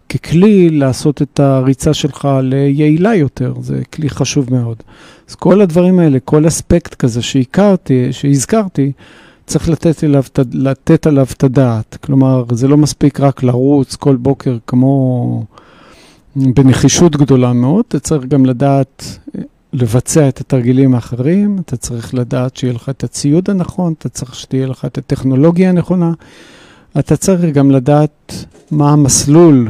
ככלי לעשות את הריצה שלך ליעילה יותר, זה כלי חשוב מאוד. אז כל הדברים האלה, כל אספקט כזה שהכרתי, שהזכרתי, צריך לתת, אליו, לתת עליו את הדעת. כלומר, זה לא מספיק רק לרוץ כל בוקר כמו בנחישות גדולה מאוד, אתה צריך גם לדעת לבצע את התרגילים האחרים, אתה צריך לדעת שיהיה לך את הציוד הנכון, אתה צריך שתהיה לך את הטכנולוגיה הנכונה, אתה צריך גם לדעת מה המסלול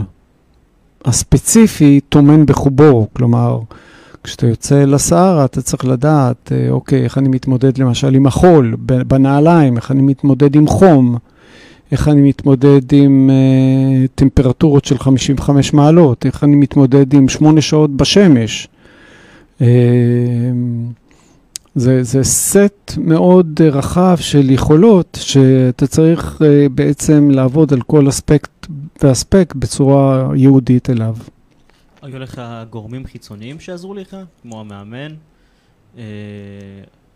הספציפי טומן בחובו, כלומר, כשאתה יוצא לסהרה, אתה צריך לדעת, אה, אוקיי, איך אני מתמודד למשל עם החול בנעליים, איך אני מתמודד עם חום, איך אני מתמודד עם uh, טמפרטורות של 55 מעלות, איך אני מתמודד עם 8 שעות בשמש. Uh, זה, זה סט מאוד רחב של יכולות שאתה צריך uh, בעצם לעבוד על כל אספקט ואספקט בצורה ייעודית אליו. היו לך גורמים חיצוניים שעזרו לך, כמו המאמן, אה,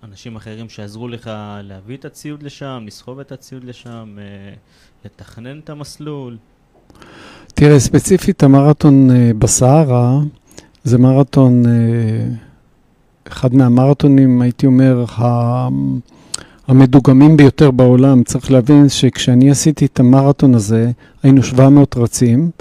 אנשים אחרים שעזרו לך להביא את הציוד לשם, לסחוב את הציוד לשם, אה, לתכנן את המסלול? תראה, ספציפית המרתון אה, בסהרה זה מרתון, אחד מהמרתונים, הייתי אומר, המדוגמים ביותר בעולם. צריך להבין שכשאני עשיתי את המרתון הזה, היינו 700 רצים.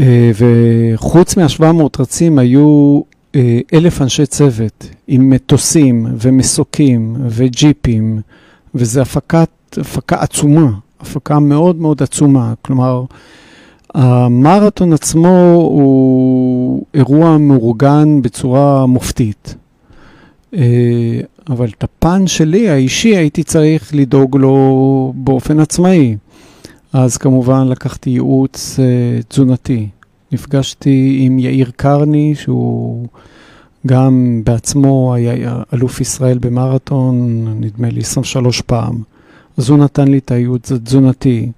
אה, וחוץ מה-700 רצים היו אה, אלף אנשי צוות עם מטוסים ומסוקים וג'יפים, וזו הפקת, הפקה עצומה, הפקה מאוד מאוד עצומה. כלומר, המרתון עצמו הוא אירוע מאורגן בצורה מופתית. אה, אבל את הפן שלי, האישי, הייתי צריך לדאוג לו באופן עצמאי. אז כמובן לקחתי ייעוץ uh, תזונתי. נפגשתי עם יאיר קרני, שהוא גם בעצמו היה אלוף ישראל במרתון, נדמה לי 23 פעם. אז הוא נתן לי את הייעוץ התזונתי.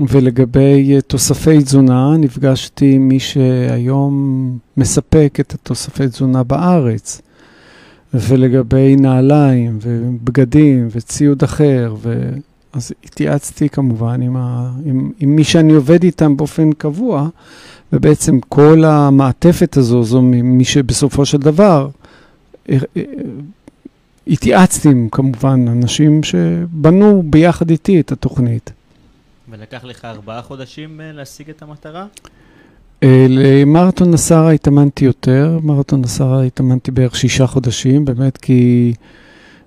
ולגבי תוספי תזונה, נפגשתי עם מי שהיום מספק את התוספי תזונה בארץ. ולגבי נעליים ובגדים וציוד אחר, ו... אז התייעצתי כמובן עם, ה, עם, עם מי שאני עובד איתם באופן קבוע, ובעצם כל המעטפת הזו, זו מי שבסופו של דבר אה, אה, התייעצתי עם כמובן אנשים שבנו ביחד איתי את התוכנית. ולקח לך ארבעה חודשים אה, להשיג את המטרה? למרתון נסרה התאמנתי יותר, מרתון נסרה התאמנתי בערך שישה חודשים, באמת כי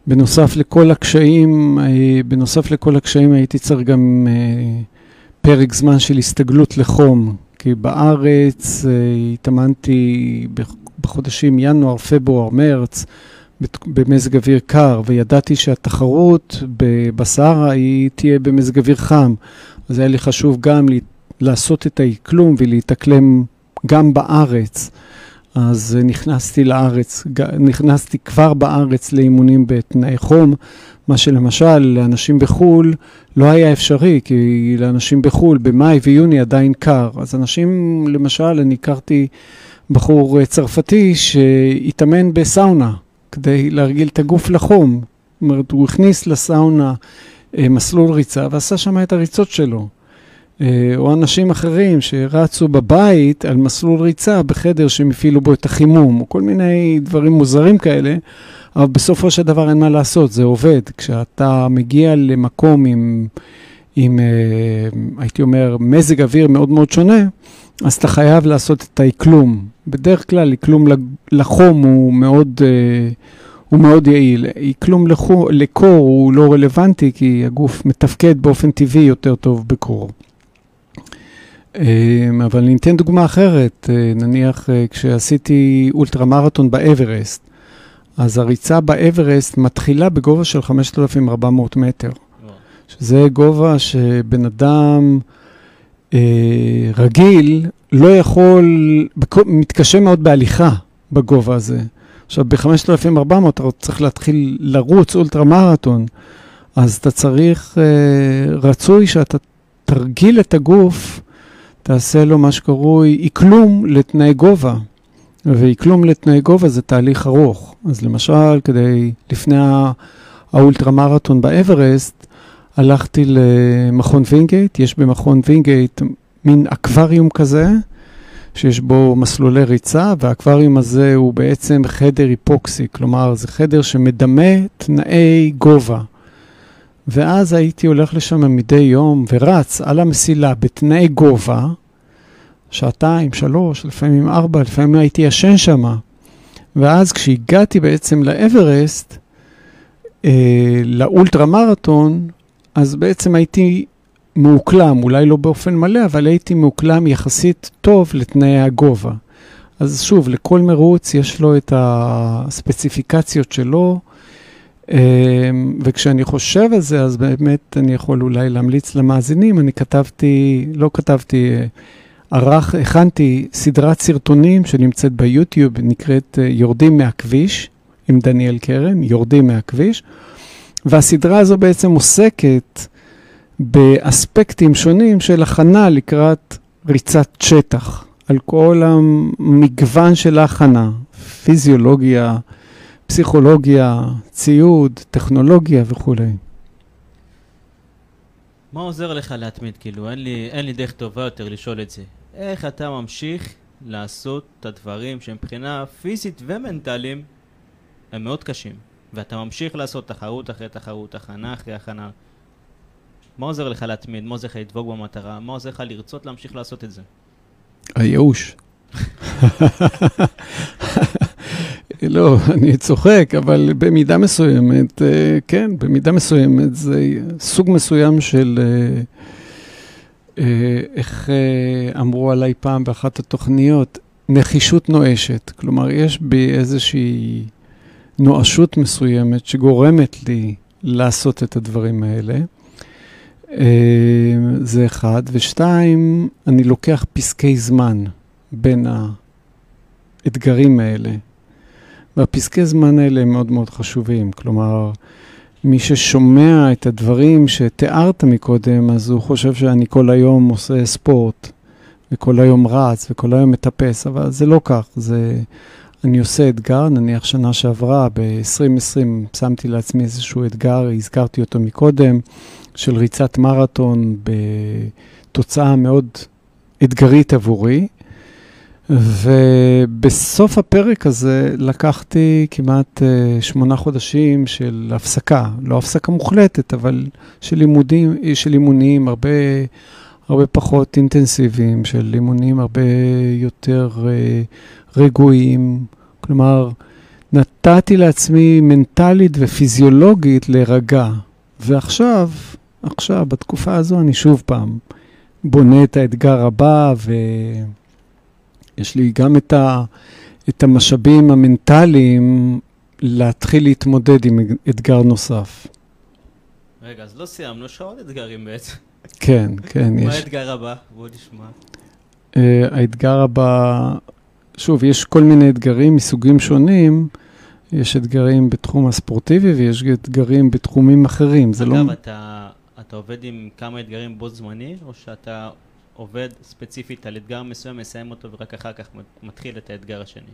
בנוסף לכל הקשיים, אה, בנוסף לכל הקשיים הייתי צריך גם פרק זמן של הסתגלות לחום, כי בארץ התאמנתי בחודשים ינואר, פברואר, מרץ, במזג אוויר קר, וידעתי שהתחרות בסהרה היא תהיה במזג אוויר חם. אז היה לי חשוב גם לעשות את האקלום ולהתאקלם גם בארץ. אז נכנסתי לארץ, נכנסתי כבר בארץ לאימונים בתנאי חום, מה שלמשל לאנשים בחו"ל לא היה אפשרי, כי לאנשים בחו"ל במאי ויוני עדיין קר. אז אנשים, למשל, אני הכרתי בחור צרפתי שהתאמן בסאונה כדי להרגיל את הגוף לחום. זאת אומרת, הוא הכניס לסאונה אה, מסלול ריצה ועשה שם את הריצות שלו. אה, או אנשים אחרים שרצו בבית על מסלול ריצה בחדר שהם הפעילו בו את החימום, או כל מיני דברים מוזרים כאלה, אבל בסופו של דבר אין מה לעשות, זה עובד. כשאתה מגיע למקום עם, עם אה, הייתי אומר, מזג אוויר מאוד מאוד שונה, אז אתה חייב לעשות את האקלום. בדרך כלל אקלום לחום הוא מאוד... הוא מאוד יעיל. כלום לקור הוא לא רלוונטי, כי הגוף מתפקד באופן טבעי יותר טוב בקור. אמ, אבל אני אתן דוגמה אחרת, אה, נניח אה, כשעשיתי אולטרה מרתון באברסט, אז הריצה באברסט מתחילה בגובה של 5,400 מטר, שזה גובה שבן אדם אה, רגיל לא יכול, מתקשה מאוד בהליכה בגובה הזה. עכשיו, ב-5,400 אתה צריך להתחיל לרוץ אולטרה מרתון, אז אתה צריך, אה, רצוי שאתה תרגיל את הגוף, תעשה לו מה שקרוי אקלום לתנאי גובה. ואקלום לתנאי גובה זה תהליך ארוך. אז למשל, כדי, לפני האולטרה מרתון באברסט, הלכתי למכון וינגייט, יש במכון וינגייט מין אקווריום כזה, שיש בו מסלולי ריצה, והאקווריום הזה הוא בעצם חדר היפוקסי, כלומר זה חדר שמדמה תנאי גובה. ואז הייתי הולך לשם מדי יום ורץ על המסילה בתנאי גובה, שעתיים, שלוש, לפעמים ארבע, לפעמים הייתי ישן שם. ואז כשהגעתי בעצם לאברסט, אה, לאולטרה מרתון, אז בעצם הייתי מאוקלם, אולי לא באופן מלא, אבל הייתי מאוקלם יחסית טוב לתנאי הגובה. אז שוב, לכל מרוץ יש לו את הספציפיקציות שלו, וכשאני חושב על זה, אז באמת אני יכול אולי להמליץ למאזינים. אני כתבתי, לא כתבתי, ערך, הכנתי סדרת סרטונים שנמצאת ביוטיוב, נקראת אה, יורדים מהכביש, עם דניאל קרן, יורדים מהכביש, והסדרה הזו בעצם עוסקת באספקטים שונים של הכנה לקראת ריצת שטח, על כל המגוון של ההכנה, פיזיולוגיה, פסיכולוגיה, ציוד, טכנולוגיה וכולי. מה עוזר לך להתמיד? כאילו, אין לי, אין לי דרך טובה יותר לשאול את זה. איך אתה ממשיך לעשות את הדברים שמבחינה פיזית ומנטליים הם מאוד קשים, ואתה ממשיך לעשות תחרות אחרי תחרות, הכנה אחרי הכנה. מה עוזר לך להתמיד? מה עוזר לך לדבוק במטרה? מה עוזר לך לרצות להמשיך לעשות את זה? הייאוש. לא, אני צוחק, אבל במידה מסוימת, אה, כן, במידה מסוימת זה סוג מסוים של, אה, אה, איך אמרו עליי פעם באחת התוכניות, נחישות נואשת. כלומר, יש בי איזושהי נואשות מסוימת שגורמת לי לעשות את הדברים האלה. זה אחד. ושתיים, אני לוקח פסקי זמן בין האתגרים האלה. והפסקי זמן האלה הם מאוד מאוד חשובים. כלומר, מי ששומע את הדברים שתיארת מקודם, אז הוא חושב שאני כל היום עושה ספורט, וכל היום רץ, וכל היום מטפס, אבל זה לא כך. זה... אני עושה אתגר, נניח שנה שעברה, ב-2020 שמתי לעצמי איזשהו אתגר, הזכרתי אותו מקודם, של ריצת מרתון בתוצאה מאוד אתגרית עבורי. ובסוף הפרק הזה לקחתי כמעט אה, שמונה חודשים של הפסקה, לא הפסקה מוחלטת, אבל של לימודים, של אימונים הרבה, הרבה פחות אינטנסיביים, של אימונים הרבה יותר אה, רגועים. כלומר, נתתי לעצמי מנטלית ופיזיולוגית להירגע. ועכשיו, עכשיו, בתקופה הזו, אני שוב פעם בונה את האתגר הבא, ויש לי גם את, ה... את המשאבים המנטליים להתחיל להתמודד עם אתגר נוסף. רגע, אז לא סיימנו, יש עוד אתגרים בעצם. כן, כן, יש. מה האתגר הבא? בוא נשמע. Uh, האתגר הבא, שוב, יש כל מיני אתגרים מסוגים שונים. יש אתגרים בתחום הספורטיבי ויש אתגרים בתחומים אחרים. אגב, לא... אתה, אתה עובד עם כמה אתגרים בו זמני, או שאתה עובד ספציפית על אתגר מסוים, מסיים אותו ורק אחר כך מתחיל את האתגר השני?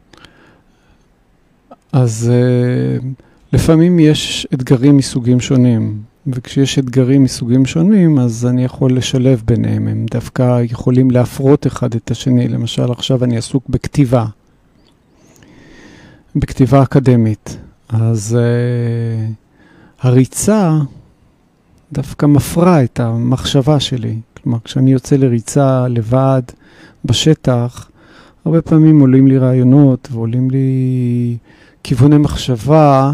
אז uh, לפעמים יש אתגרים מסוגים שונים, וכשיש אתגרים מסוגים שונים, אז אני יכול לשלב ביניהם. הם דווקא יכולים להפרות אחד את השני. למשל, עכשיו אני עסוק בכתיבה. בכתיבה אקדמית. אז uh, הריצה דווקא מפרה את המחשבה שלי. כלומר, כשאני יוצא לריצה לבד בשטח, הרבה פעמים עולים לי רעיונות ועולים לי כיווני מחשבה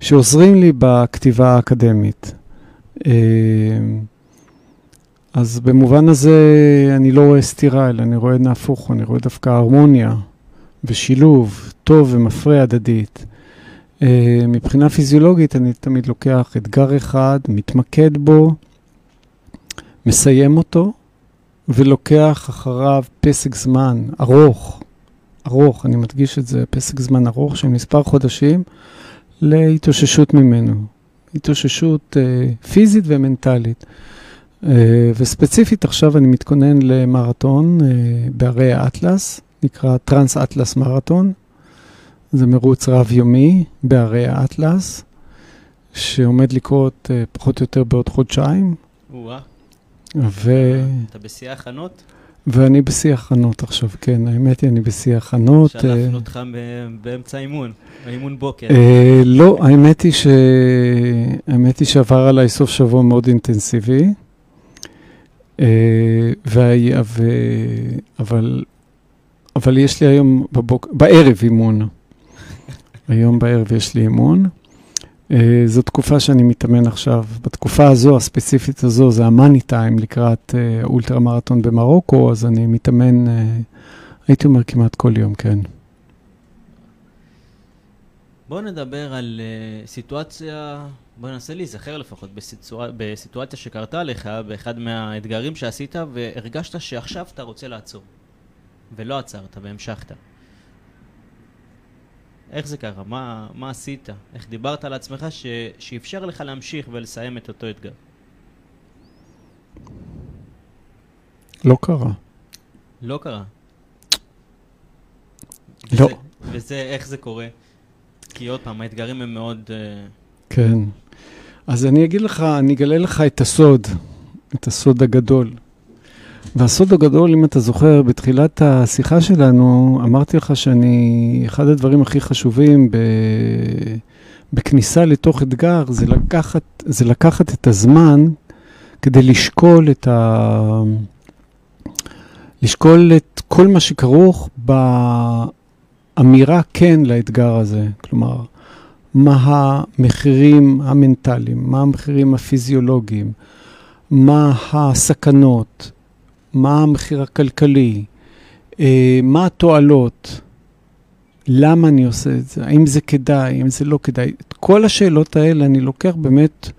שעוזרים לי בכתיבה האקדמית. Uh, אז במובן הזה אני לא רואה סתירה, אלא אני רואה נהפוך, אני רואה דווקא הרמוניה ושילוב טוב ומפרה הדדית. Uh, מבחינה פיזיולוגית אני תמיד לוקח אתגר אחד, מתמקד בו, מסיים אותו, ולוקח אחריו פסק זמן ארוך, ארוך, אני מדגיש את זה, פסק זמן ארוך של מספר חודשים, להתאוששות ממנו. התאוששות uh, פיזית ומנטלית. Uh, וספציפית עכשיו אני מתכונן למרתון uh, בערי האטלס, נקרא טרנס אטלס מרתון. זה מרוץ רב-יומי בערי האטלס, שעומד לקרות uh, פחות או יותר בעוד חודשיים. ו... אתה בשיא ההכנות? ואני בשיא הכנות עכשיו, כן, האמת היא, אני בשיא הכנות. שלפנו אותך באמצע אימון, אימון בוקר. לא, האמת היא, ש... האמת היא שעבר עליי סוף שבוע מאוד אינטנסיבי, אבל אבל יש לי היום בבוק... בערב אימון. היום בערב יש לי אימון. Uh, זו תקופה שאני מתאמן עכשיו. בתקופה הזו, הספציפית הזו, זה המאני טיים לקראת uh, אולטרה מרתון במרוקו, אז אני מתאמן, uh, הייתי אומר כמעט כל יום, כן. בואו נדבר על סיטואציה, בואו ננסה להיזכר לפחות בסיטואציה, בסיטואציה שקרתה לך, באחד מהאתגרים שעשית, והרגשת שעכשיו אתה רוצה לעצור. ולא עצרת והמשכת. איך זה קרה? מה, מה עשית? איך דיברת על עצמך ש... שאפשר לך להמשיך ולסיים את אותו אתגר? לא קרה. לא קרה. לא. וזה, וזה, איך זה קורה? כי עוד פעם, האתגרים הם מאוד... Uh... כן. אז אני אגיד לך, אני אגלה לך את הסוד, את הסוד הגדול. והסוד הגדול, אם אתה זוכר, בתחילת השיחה שלנו, אמרתי לך שאני, אחד הדברים הכי חשובים ב, בכניסה לתוך אתגר, זה לקחת, זה לקחת את הזמן כדי לשקול את ה... לשקול את כל מה שכרוך באמירה כן לאתגר הזה. כלומר, מה המחירים המנטליים, מה המחירים הפיזיולוגיים, מה הסכנות, מה המחיר הכלכלי, אה, מה התועלות, למה אני עושה את זה, האם זה כדאי, האם זה לא כדאי. את כל השאלות האלה אני לוקח באמת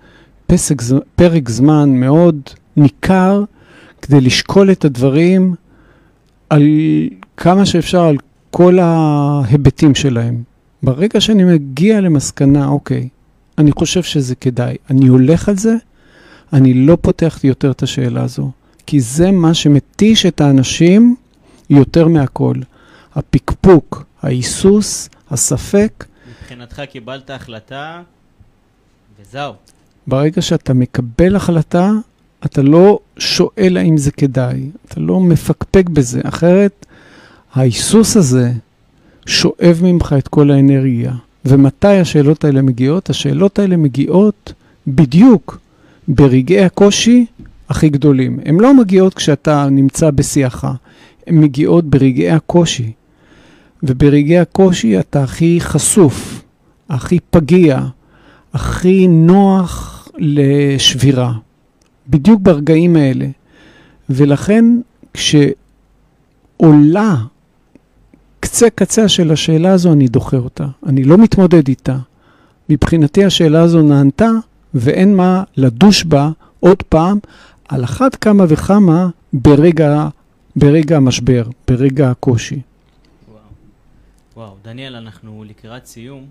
פסק, פרק זמן מאוד ניכר כדי לשקול את הדברים על כמה שאפשר, על כל ההיבטים שלהם. ברגע שאני מגיע למסקנה, אוקיי, אני חושב שזה כדאי, אני הולך על זה, אני לא פותח יותר את השאלה הזו. כי זה מה שמתיש את האנשים יותר מהכל. הפקפוק, ההיסוס, הספק. מבחינתך קיבלת החלטה, וזהו. ברגע שאתה מקבל החלטה, אתה לא שואל האם זה כדאי, אתה לא מפקפק בזה, אחרת ההיסוס הזה שואב ממך את כל האנרגיה. ומתי השאלות האלה מגיעות? השאלות האלה מגיעות בדיוק ברגעי הקושי הכי גדולים. הן לא מגיעות כשאתה נמצא בשיאך, הן מגיעות ברגעי הקושי. וברגעי הקושי אתה הכי חשוף, הכי פגיע, הכי נוח לשבירה. בדיוק ברגעים האלה. ולכן כשעולה קצה קצה של השאלה הזו, אני דוחה אותה. אני לא מתמודד איתה. מבחינתי השאלה הזו נענתה, ואין מה לדוש בה עוד פעם, על אחת כמה וכמה ברגע, ברגע המשבר, ברגע הקושי. וואו. וואו, דניאל, אנחנו לקראת סיום,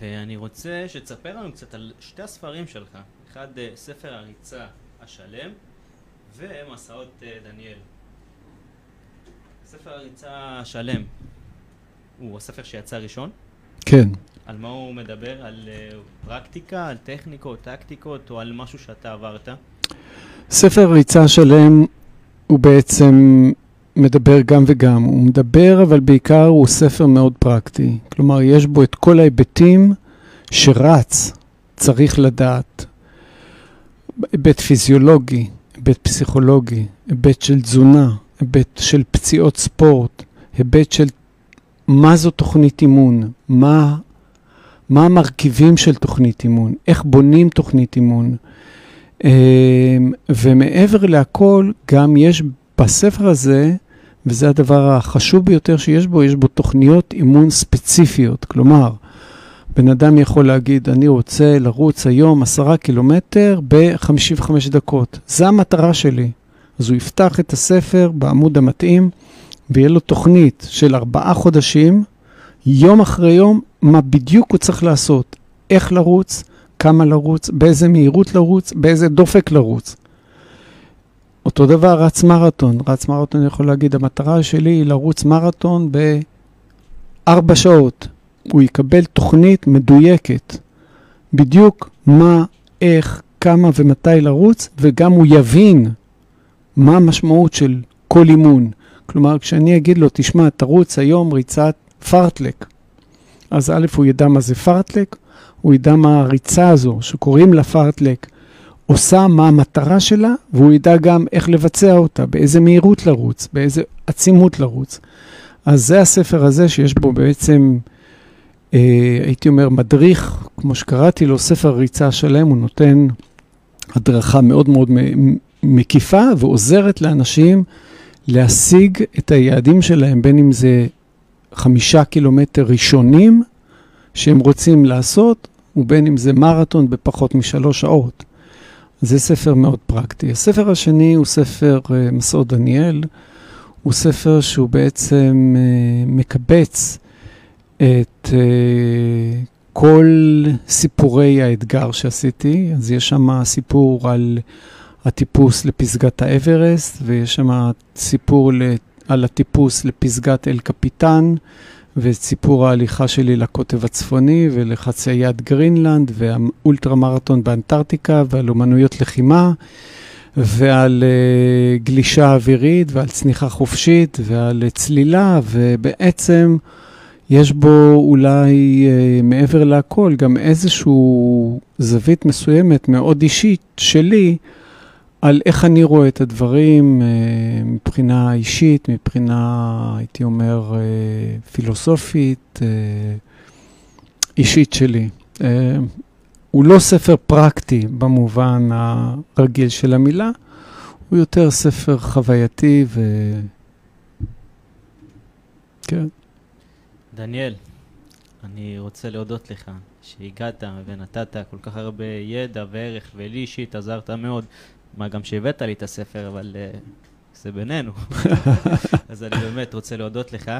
ואני רוצה שתספר לנו קצת על שתי הספרים שלך. אחד, אה, ספר הריצה השלם, ומסעות אה, דניאל. ספר הריצה השלם הוא הספר שיצא ראשון? כן. על מה הוא מדבר? על uh, פרקטיקה, על טכניקות, טקטיקות, או על משהו שאתה עברת? ספר ריצה שלם הוא בעצם מדבר גם וגם. הוא מדבר, אבל בעיקר הוא ספר מאוד פרקטי. כלומר, יש בו את כל ההיבטים שרץ צריך לדעת. היבט פיזיולוגי, היבט פסיכולוגי, היבט של תזונה, היבט של פציעות ספורט, היבט של מה זו תוכנית אימון, מה, מה המרכיבים של תוכנית אימון, איך בונים תוכנית אימון. אמ, ומעבר להכל, גם יש בספר הזה, וזה הדבר החשוב ביותר שיש בו, יש בו תוכניות אימון ספציפיות. כלומר, בן אדם יכול להגיד, אני רוצה לרוץ היום עשרה קילומטר ב-55 דקות. זו המטרה שלי. אז הוא יפתח את הספר בעמוד המתאים, ויהיה לו תוכנית של ארבעה חודשים, יום אחרי יום, מה בדיוק הוא צריך לעשות, איך לרוץ, כמה לרוץ, באיזה מהירות לרוץ, באיזה דופק לרוץ. אותו דבר רץ מרתון. רץ מרתון יכול להגיד, המטרה שלי היא לרוץ מרתון בארבע שעות. הוא יקבל תוכנית מדויקת, בדיוק מה, איך, כמה ומתי לרוץ, וגם הוא יבין מה המשמעות של כל אימון. כלומר, כשאני אגיד לו, תשמע, תרוץ היום ריצת פרטלק, אז א', הוא ידע מה זה פרטלק, הוא ידע מה הריצה הזו, שקוראים לה פרטלק, עושה, מה המטרה שלה, והוא ידע גם איך לבצע אותה, באיזה מהירות לרוץ, באיזה עצימות לרוץ. אז זה הספר הזה שיש בו בעצם, אה, הייתי אומר, מדריך, כמו שקראתי לו, ספר ריצה שלם, הוא נותן הדרכה מאוד מאוד מקיפה ועוזרת לאנשים להשיג את היעדים שלהם, בין אם זה חמישה קילומטר ראשונים שהם רוצים לעשות, ובין אם זה מרתון בפחות משלוש שעות. זה ספר מאוד פרקטי. הספר השני הוא ספר uh, מסעות דניאל, הוא ספר שהוא בעצם uh, מקבץ את uh, כל סיפורי האתגר שעשיתי. אז יש שם סיפור על הטיפוס לפסגת האברסט, ויש שם סיפור על הטיפוס לפסגת אל קפיטן, וסיפור ההליכה שלי לקוטב הצפוני ולחציית גרינלנד, והאולטרה מרתון באנטארקטיקה, ועל אומנויות לחימה, ועל uh, גלישה אווירית, ועל צניחה חופשית, ועל צלילה, ובעצם יש בו אולי uh, מעבר להכל גם איזושהי זווית מסוימת מאוד אישית שלי, על איך אני רואה את הדברים אה, מבחינה אישית, מבחינה, הייתי אומר, אה, פילוסופית, אה, אישית שלי. הוא לא ספר פרקטי במובן הרגיל של המילה, הוא יותר ספר חווייתי ו... כן. דניאל, אני רוצה להודות לך שהגעת ונתת כל כך הרבה ידע וערך, ולי אישית עזרת מאוד. מה גם שהבאת לי את הספר, אבל uh, זה בינינו. אז אני באמת רוצה להודות לך.